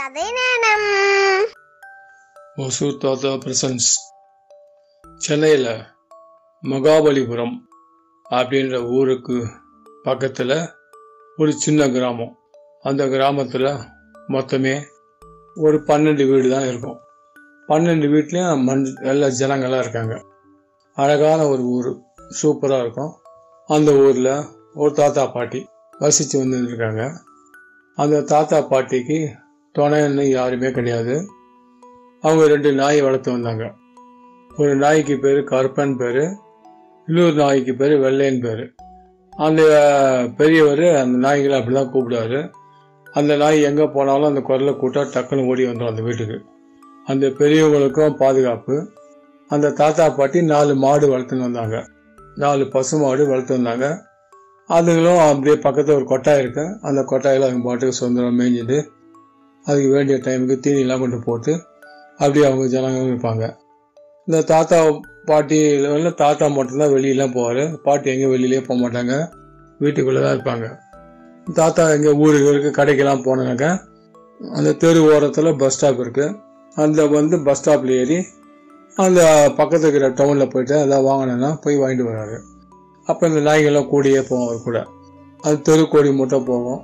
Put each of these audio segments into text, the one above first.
கதை நேரம். ஒசூர் தாத்தா பிரசன்ஸ். சென்னையில் மகாபலிபுரம் அப்படின்ற ஊருக்கு பக்கத்தில் ஒரு சின்ன கிராமம். அந்த கிராமத்தில் மொத்தமே ஒரு பன்னெண்டு வீடு தான் இருக்கும். பன்னெண்டு வீட்லேயும் மண் எல்லா ஜனங்களாக இருக்காங்க. அழகான ஒரு ஊர் சூப்பராக இருக்கும். அந்த ஊரில் ஒரு தாத்தா பாட்டி வசித்து வந்துருக்காங்க. அந்த தாத்தா பாட்டிக்கு துணைன்னு யாருமே கிடையாது. அவங்க ரெண்டு நாய் வளர்த்து வந்தாங்க. ஒரு நாய்க்கு பேர் கருப்பன் பேர் இன்னொரு நாய்க்கு பேர் வெள்ளையன் பேர். அந்த பெரியவர் அந்த நாய்களை அப்படி தான் கூப்பிடுவாரு. அந்த நாய் எங்கே போனாலும் அந்த குரலை கூட்டா டக்குன்னு ஓடி வந்துடும் அந்த வீட்டுக்கு. அந்த பெரியவங்களுக்கும் பாதுகாப்பு. அந்த தாத்தா பாட்டி நாலு மாடு வளர்த்துன்னு வந்தாங்க. நாலு பசு மாடு வளர்த்து வந்தாங்க. அதுங்களும் அப்படியே பக்கத்தில் ஒரு கொட்டாய் இருக்கு. அந்த கொட்டாயில் அவங்க பாட்டுக்கு சுதந்திரம் மேய்ஞ்சிட்டு அதுக்கு வேண்டிய டைமுக்கு தீனிலாம் கொண்டு போட்டு அப்படியே அவங்க ஜனங்க இருப்பாங்க. இந்த தாத்தா பாட்டி இல்லை தாத்தா மட்டும்தான் வெளியெலாம் போவார். பாட்டி எங்கேயும் வெளியிலே போக மாட்டாங்க. வீட்டுக்குள்ளே தான் இருப்பாங்க. தாத்தா எங்கே ஊருக்கு கடைக்கெல்லாம் போனாங்க. அந்த தெரு ஓரத்தில் பஸ் ஸ்டாப் இருக்குது அந்த வந்து பஸ் ஸ்டாப்பில் ஏறி அந்த பக்கத்து இருக்கிற டவுனில் போயிட்டு எதாவது வாங்கினேன்னா போய் வாங்கிட்டு வராரு அப்போ இந்த நாய்கள்லாம் கூடியே போவோம் அவர் கூட. அது தெரு கோடி மட்டும் போவோம்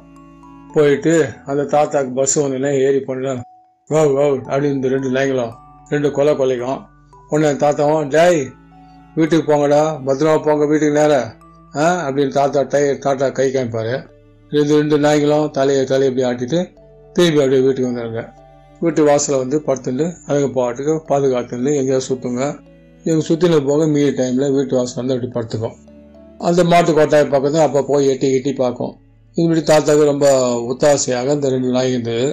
போயிட்டு அந்த தாத்தாக்கு பஸ் வந்தோடனே ஏறி பண்ணலாம் வா வா அப்படின்னு இந்த ரெண்டு நாய்களும் ரெண்டு கொலை கொலைக்கும். உடனே தாத்தாவும் டேய் வீட்டுக்கு போங்கடா பத்திரமா போங்க வீட்டுக்கு நேர. ஆ அப்படின்னு தாத்தா டை தாத்தா கை காமிப்பார். ரெண்டு ரெண்டு நாய்களும் தலையை தலையை இப்படி ஆட்டிட்டு திரும்பி அப்படியே வீட்டுக்கு வந்துடுங்க வீட்டு வாசலில் வந்து படுத்துட்டு அதுக்கு பாட்டுக்கு பாதுகாத்துட்டு எங்கேயாவது சுற்றுங்க எங்கள் சுற்றின போக மீதி டைமில் வீட்டு வாசல் வந்து அப்படி படுத்துக்கும். அந்த மாட்டு கொட்டாய் பக்கத்தில் அப்போ போய் எட்டி எட்டி பார்க்கும். இதுபடி தாத்தாவுக்கு ரொம்ப ஒத்தாசையாக இந்த ரெண்டு நாய் இருந்தது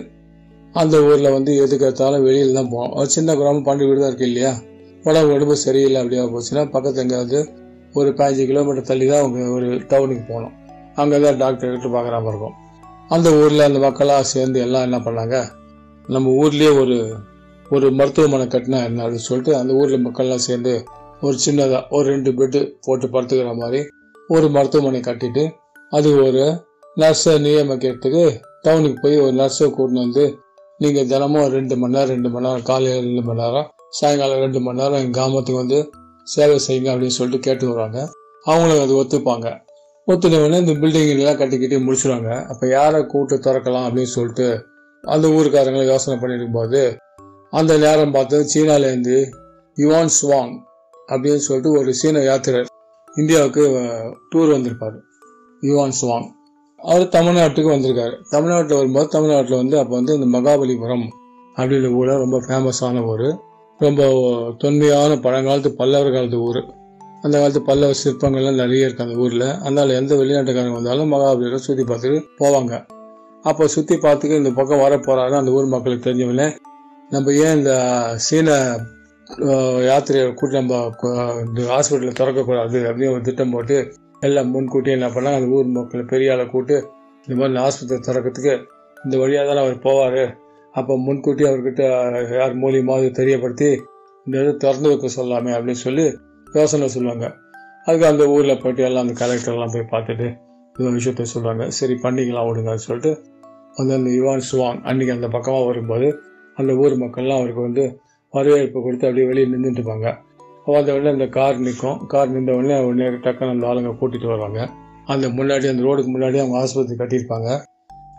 அந்த ஊரில் வந்து எதுக்கு எடுத்தாலும் வெளியில் தான் போவோம் ஒரு சின்ன கிராமம் பாண்டி வீடு தான் இருக்கு இல்லையா? உடம்பு உடம்பு சரியில்லை அப்படியே போச்சுன்னா பக்கத்து எங்கேயாவது ஒரு பதினஞ்சு கிலோமீட்டர் தள்ளி தான் அவங்க ஒரு டவுனுக்கு போகணும். அங்கே தான் டாக்டர் கிட்ட பார்க்குற மாதிரி இருக்கும். அந்த ஊரில் அந்த மக்களாக சேர்ந்து எல்லாம் என்ன பண்ணாங்க? நம்ம ஊர்லேயே ஒரு ஒரு மருத்துவமனை கட்டினா என்ன அப்படின்னு சொல்லிட்டு அந்த ஊரில் மக்கள்லாம் சேர்ந்து ஒரு சின்னதாக ஒரு ரெண்டு பெட்டு போட்டு படுத்துக்கிற மாதிரி ஒரு மருத்துவமனை கட்டிட்டு அது ஒரு நர்ஸை நியமிக்கிறதுக்கு டவுனுக்கு போய் ஒரு நர்ஸை கூட்டின்னு வந்து நீங்கள் தினமும் ரெண்டு மணி நேரம் ரெண்டு மணி நேரம் காலையில் ரெண்டு மணி நேரம் சாயங்காலம் ரெண்டு மணி நேரம் எங்கள் கிராமத்துக்கு வந்து சேவை செய்யுங்க அப்படின்னு சொல்லிட்டு கேட்டு வருவாங்க. அவங்களும் அது ஒத்துப்பாங்க. ஒத்துனவுடனே இந்த பில்டிங் எல்லாம் கட்டிக்கிட்டு முடிச்சிடுவாங்க அப்போ யாரை கூட்டு திறக்கலாம் அப்படின்னு சொல்லிட்டு அந்த ஊருக்காரங்களை யோசனை பண்ணிருக்கும் போது அந்த நேரம் பார்த்து சீனாலேருந்து யுவான் ஸ்வாங் அப்படின்னு சொல்லிட்டு ஒரு சீன யாத்திரர் இந்தியாவுக்கு டூர் வந்திருப்பார். யுவான் ஸ்வாங் அவர் தமிழ்நாட்டுக்கு வந்திருக்காரு. தமிழ்நாட்டில் வரும்போது தமிழ்நாட்டில் வந்து அப்போ வந்து இந்த மகாபலிபுரம் அப்படின்ற ஊரில் ரொம்ப ஃபேமஸான ஊர். ரொம்ப தொன்மையான பழங்காலத்து பல்லவர் காலத்து ஊர். அந்த காலத்து பல்லவ சிற்பங்கள்லாம் நிறைய இருக்குது அந்த ஊரில். அதனால் எந்த வெளிநாட்டுக்காரங்க வந்தாலும் மகாபலிபுரம் சுற்றி பார்த்துட்டு போவாங்க. அப்போ சுற்றி பார்த்துட்டு இந்த பக்கம் வர போகிறாரு அந்த ஊர் மக்களுக்கு தெரிஞ்சவொடனே நம்ம ஏன் இந்த சீன யாத்திரையை கூட்டி நம்ம இந்த ஹாஸ்பிட்டலில் திறக்கக்கூடாது அப்படின்னு ஒரு திட்டம் போட்டு எல்லாம் முன்கூட்டியே என்ன பண்ணாங்க? அந்த ஊர் மக்களை பெரிய ஆளை கூட்டு இந்த மாதிரி ஆஸ்பத்திரி திறக்கிறதுக்கு இந்த வழியாக தானே அவர் போவார். அப்போ முன்கூட்டி அவர்கிட்ட யார் மூலியமாவது தெரியப்படுத்தி இந்த இது திறந்து வைக்க சொல்லாமே அப்படின்னு சொல்லி யோசனை சொல்லுவாங்க. அதுக்கு அந்த ஊரில் போயிட்டு எல்லாம் அந்த கலெக்டர்லாம் போய் பார்த்துட்டு இந்த விஷயத்த சொல்லுவாங்க. சரி பண்ணிக்கலாம் விடுங்கன்னு சொல்லிட்டு அந்த அந்த யுவான் சுவாங் அன்றைக்கி அந்த பக்கமாக வரும்போது அந்த ஊர் மக்கள்லாம் அவருக்கு வந்து வரவேற்பு கொடுத்து அப்படியே வெளியே நின்றுட்டு இருப்பாங்க. வந்த உடனே அந்த கார் நிற்கும். கார் நின்ற உடனே உடனே டக்குன்னு அந்த ஆளுங்க கூட்டிகிட்டு வருவாங்க. அந்த முன்னாடி அந்த ரோடுக்கு முன்னாடி அவங்க ஆஸ்பத்திரி கட்டியிருப்பாங்க.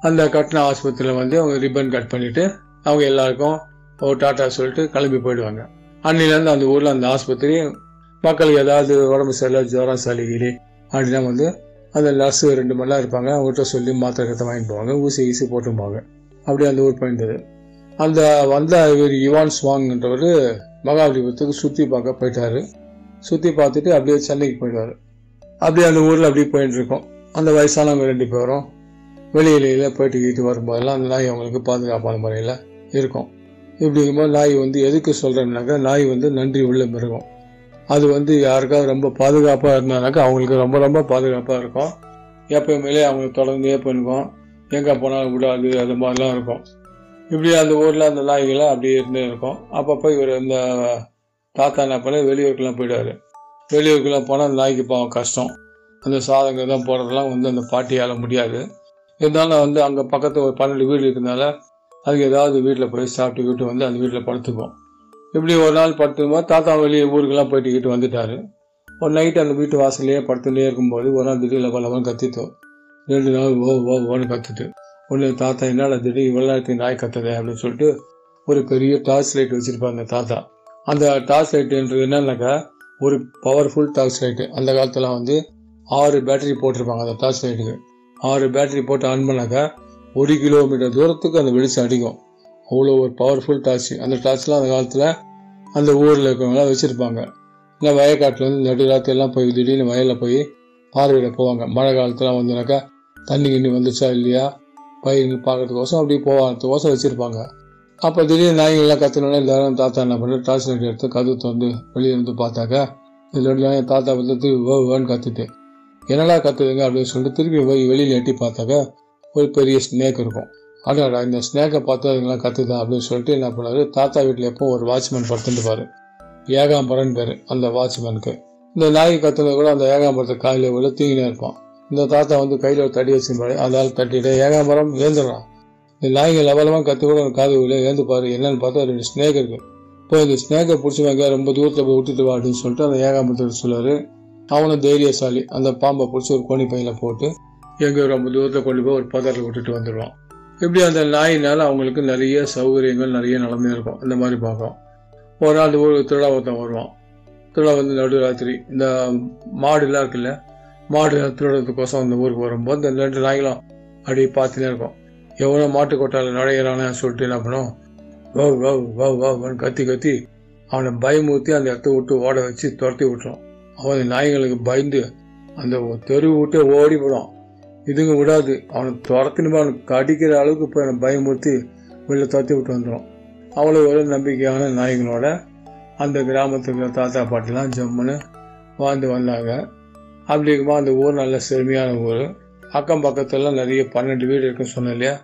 அந்த கட்டின ஆஸ்பத்திரியில் வந்து அவங்க ரிப்பன் கட் பண்ணிவிட்டு அவங்க எல்லாருக்கும் ஒரு டாட்டா சொல்லிட்டு கிளம்பி போயிடுவாங்க. அன்னிலேருந்து அந்த ஊரில் அந்த ஆஸ்பத்திரி மக்களுக்கு ஏதாவது உடம்பு சரியில்லை ஜுரம் சளி கிளி அப்படின்னா வந்து அந்த நர்ஸு ரெண்டு மணி நேரம் இருப்பாங்க. அவங்ககிட்ட சொல்லி மாத்திரை கத்தை வாங்கிட்டு போவாங்க. ஊசி ஈசி போட்டுப்பாங்க அப்படியே அந்த ஊர் போயிருந்தது. அந்த வந்த இவர் யுவான் ஸ்வாங்ன்றவர் மகாபலிபுரத்துக்கு சுற்றி பார்க்க போயிட்டாரு. சுற்றி பார்த்துட்டு அப்படியே சென்னைக்கு போயிடுவார். அப்படியே அந்த ஊரில் அப்படியே போயிட்டு இருக்கோம். அந்த வயசானவங்க ரெண்டு பேரும் வெளியில போயிட்டு கீட்டு வரும்போதெல்லாம் அந்த நாய் அவங்களுக்கு பாதுகாப்பான முறையில் இருக்கும். இப்படி இருக்கும்போது நாய் வந்து எதுக்கு சொல்கிறேன்னாக்கா நாய் வந்து நன்றி உள்ள மிருகம். அது வந்து யாருக்காவது ரொம்ப பாதுகாப்பாக இருந்தானாக்கா அவங்களுக்கு ரொம்ப ரொம்ப பாதுகாப்பாக இருக்கும். எப்பயுமே அவங்களுக்கு தொடர்ந்தே பண்ணுவோம் எங்கே போனாலும் விடாது அது மாதிரிலாம் இருக்கும். இப்படி அந்த ஊரில் அந்த நாய்களாம் அப்படியே இருந்து இருக்கும். அப்பப்போ இவர் இந்த தாத்தா என்ன பண்ண வெளியூருக்குலாம் போயிடுவார். வெளியூருக்குலாம் போனால் அந்த நாய்க்கு பாவம் கஷ்டம். அந்த சாதங்க தான் போடுறதெல்லாம் வந்து அந்த பாட்டியால் முடியாது. இருந்தாலும் வந்து அங்கே பக்கத்தில் ஒரு பன்னெண்டு வீடு இருக்கிறதுனால அதுக்கு ஏதாவது வீட்டில் போய் சாப்பிட்டு வீட்டு வந்து அந்த வீட்டில் படுத்துக்கும் இப்படி ஒரு நாள் படுத்துக்கும்போது தாத்தா வெளியே ஊருக்கெல்லாம் போயிட்டு கிட்டு ஒரு நைட் அந்த வீட்டு வாசல்லையே படுத்துலேயே இருக்கும்போது ஒரு நாள் திடீர்ல பலவன் கத்திட்டோம் ரெண்டு நாள் ஓ ஓ ஓன்னு கத்துட்டு. ஒன்று தாத்தா என்னடா திடீர் இவ்வளோ நேரத்துக்கு நாய் கத்துதே அப்படின்னு சொல்லிட்டு ஒரு பெரிய டார்ச் லைட் வச்சுருப்பாங்க தாத்தா. அந்த டார்ச் லைட்டுன்றது என்னன்னாக்கா ஒரு பவர்ஃபுல் டார்ச் லைட்டு அந்த காலத்தில் வந்து ஆறு பேட்டரி போட்டிருப்பாங்க அந்த டார்ச் லைட்டுக்கு ஆறு பேட்டரி போட்டு ஆன் பண்ணாக்கா ஒரு கிலோமீட்டர் தூரத்துக்கு அந்த வெளிச்சம் அடிக்கும். அவ்வளோ ஒரு பவர்ஃபுல் டார்ச் அந்த டார்ச்லாம் அந்த காலத்தில் அந்த ஊரில் இருக்கிறவங்களாம் வச்சுருப்பாங்க. இல்லை வயக்காட்டில் வந்து நடுராத்திரி எல்லாம் போய் திடீர்னு வயலில் போய் பார்வையிட போவாங்க. மழை காலத்தில் வந்துனாக்கா தண்ணி கிண்ணி வந்துச்சா இல்லையா? பயிர் பார்க்கறதுக்கோசம் அப்படி போவாங்கிறதுக்கோசம் வச்சுருப்பாங்க. அப்போ திடீர்னு நாய்கள்லாம் கத்துனோடனே எல்லாரும் தாத்தா என்ன பண்ணுறது டார்ச் லைட் எடுத்து கதவு திறந்து வெளியே இருந்து பார்த்தாக்கா இதில் என் தாத்தா வந்து திருப்பி ஓ கற்றுட்டு கத்துட்டு. என்னடா கத்துதுங்க? அப்படின்னு சொல்லிட்டு திருப்பி போய் வெளியில் எட்டி பார்த்தாக்கா ஒரு பெரிய ஸ்னேக் இருக்கும். அடாடா இந்த ஸ்னேக்கை பார்த்து அதுங்களாம் கத்துதா? அப்படின்னு சொல்லிட்டு என்ன பண்ணாரு? தாத்தா வீட்டில் எப்போ ஒரு வாட்ச்மேன் படுத்துட்டுப்பார் ஏகாம்பரன் பேர் அந்த வாட்ச்மேனுக்கு இந்த நாய் கத்துனது கூட அந்த ஏகாம்பரத்தை காலையில் விட தூங்கினே இருப்பான். இந்த தாத்தா வந்து கையில் ஒரு தடி வச்சுருப்பாரு. அதால் தட்டிட்டு ஏகாம்பரம் ஏந்துடுறான் இந்த நாய்கள் லவலமாக கற்று கூட ஒரு காது உள்ள ஏந்து பாரு என்னன்னு பார்த்தா ரெண்டு ஸ்னேக் இருக்கு. போய் இந்த ஸ்னேக்கை பிடிச்சவங்க ரொம்ப தூரத்தில் போய் விட்டுட்டு வா அப்படின்னு சொல்லிட்டு அந்த ஏகாம்பரத்தை சொல்லுவாரு அவனும் தைரியசாலி. அந்த பாம்பை பிடிச்சி ஒரு கோணி பையில போட்டு எங்கேயோ ரொம்ப தூரத்தில் கொண்டு போய் ஒரு பதத்தில் விட்டுட்டு வந்துடுவான் இப்படி அந்த நாயினால் அவங்களுக்கு நிறைய சௌகரியங்கள் நிறைய நடந்தே இருக்கும். இந்த மாதிரி பார்க்கும். ஒரு நாள் ஊர் திருவிழா ஒருத்தன் வருவான். திருவிழா வந்து நடுராத்திரி. இந்த மாடுலாம் இருக்குல்ல மாடு திருடுறதுக்கோசம் அந்த ஊருக்கு வரும்போது இந்த ரெண்டு நாய்களும் அப்படியே பார்த்துனே இருக்கும். எவ்வளோ மாட்டு கொட்டாயில் நுழையிறானு சொல்லிட்டு என்ன பண்ணும்? வவ் வவ் வவ் வவ்னு கத்தி கத்தி அவனை பயமுறுத்தி அந்த இடத்த விட்டு ஓட வச்சு துரத்தி விட்டுரும். அவன் நாய்களுக்கு பயந்து அந்த தெரு விட்டு ஓடி போடும் இதுங்க விடாது. அவனை துரத்தினுமே அவனுக்கு கடிக்கிற அளவுக்கு போய் அவனை பயமுறுத்தி வெளில துரத்தி விட்டு வந்துடும் அவ்வளோ ஒரு நம்பிக்கையான நாய்களோட அந்த கிராமத்துக்கு தாத்தா பாட்டிலாம் ஜம்முன்னு வாழ்ந்து வந்தாங்க. அப்படி இருக்கும்போது அந்த ஊர் நல்ல செழுமையான ஊர். அக்கம் பக்கத்துலலாம் நிறைய பன்னெண்டு வீடு இருக்குன்னு சொன்னேன் இல்லையா?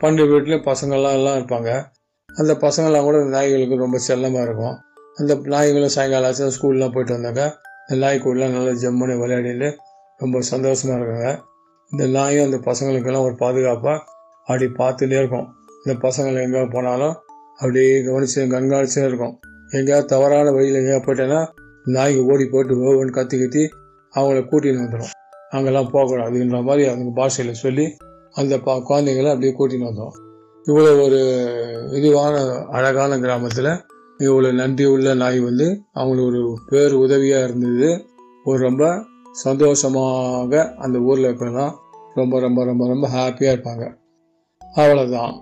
பன்னெண்டு வீட்லேயும் பசங்கள்லாம் எல்லாம் இருப்பாங்க. அந்த பசங்கள்லாம் கூட இந்த நாய்களுக்கு ரொம்ப செல்லமாக இருக்கும். அந்த நாய்களும் சாயங்காலம் ஆச்சு ஸ்கூல்லாம் போயிட்டு வந்தாங்க. இந்த நாய் கூடலாம் நல்லா ஜம்முன்னு விளையாடிட்டு ரொம்ப சந்தோஷமாக இருக்காங்க. இந்த நாயும் அந்த பசங்களுக்கெல்லாம் ஒரு பாதுகாப்பாக அப்படி பார்த்துட்டே இருக்கும். இந்த பசங்களை எங்கே போனாலும் அப்படியே கவனிச்சு கண்காணிச்சே இருக்கும். எங்கேயாவது தவறான வழியில் எங்கேயா போயிட்டேன்னா நாய்க்கு ஓடி போட்டு ஓவன் கத்தி கத்தி அவங்கள கூட்டின்னு வந்துடும் அங்கெல்லாம் போகக்கூடாதுன்ற மாதிரி அவங்க பாஷையில் சொல்லி அந்த பா குழந்தைங்களை அப்படியே கூட்டின்னு வந்தோம் இவ்வளோ ஒரு இதுவான அழகான கிராமத்தில் இவ்வளோ நன்றி உள்ள நாய் வந்து அவங்களுக்கு ஒரு பேர் உதவியாக இருந்தது. ஒரு ரொம்ப சந்தோஷமாக அந்த ஊரில் இருக்கலாம் ரொம்ப ரொம்ப ரொம்ப ரொம்ப ஹாப்பியாக இருப்பாங்க. அவ்வளோதான்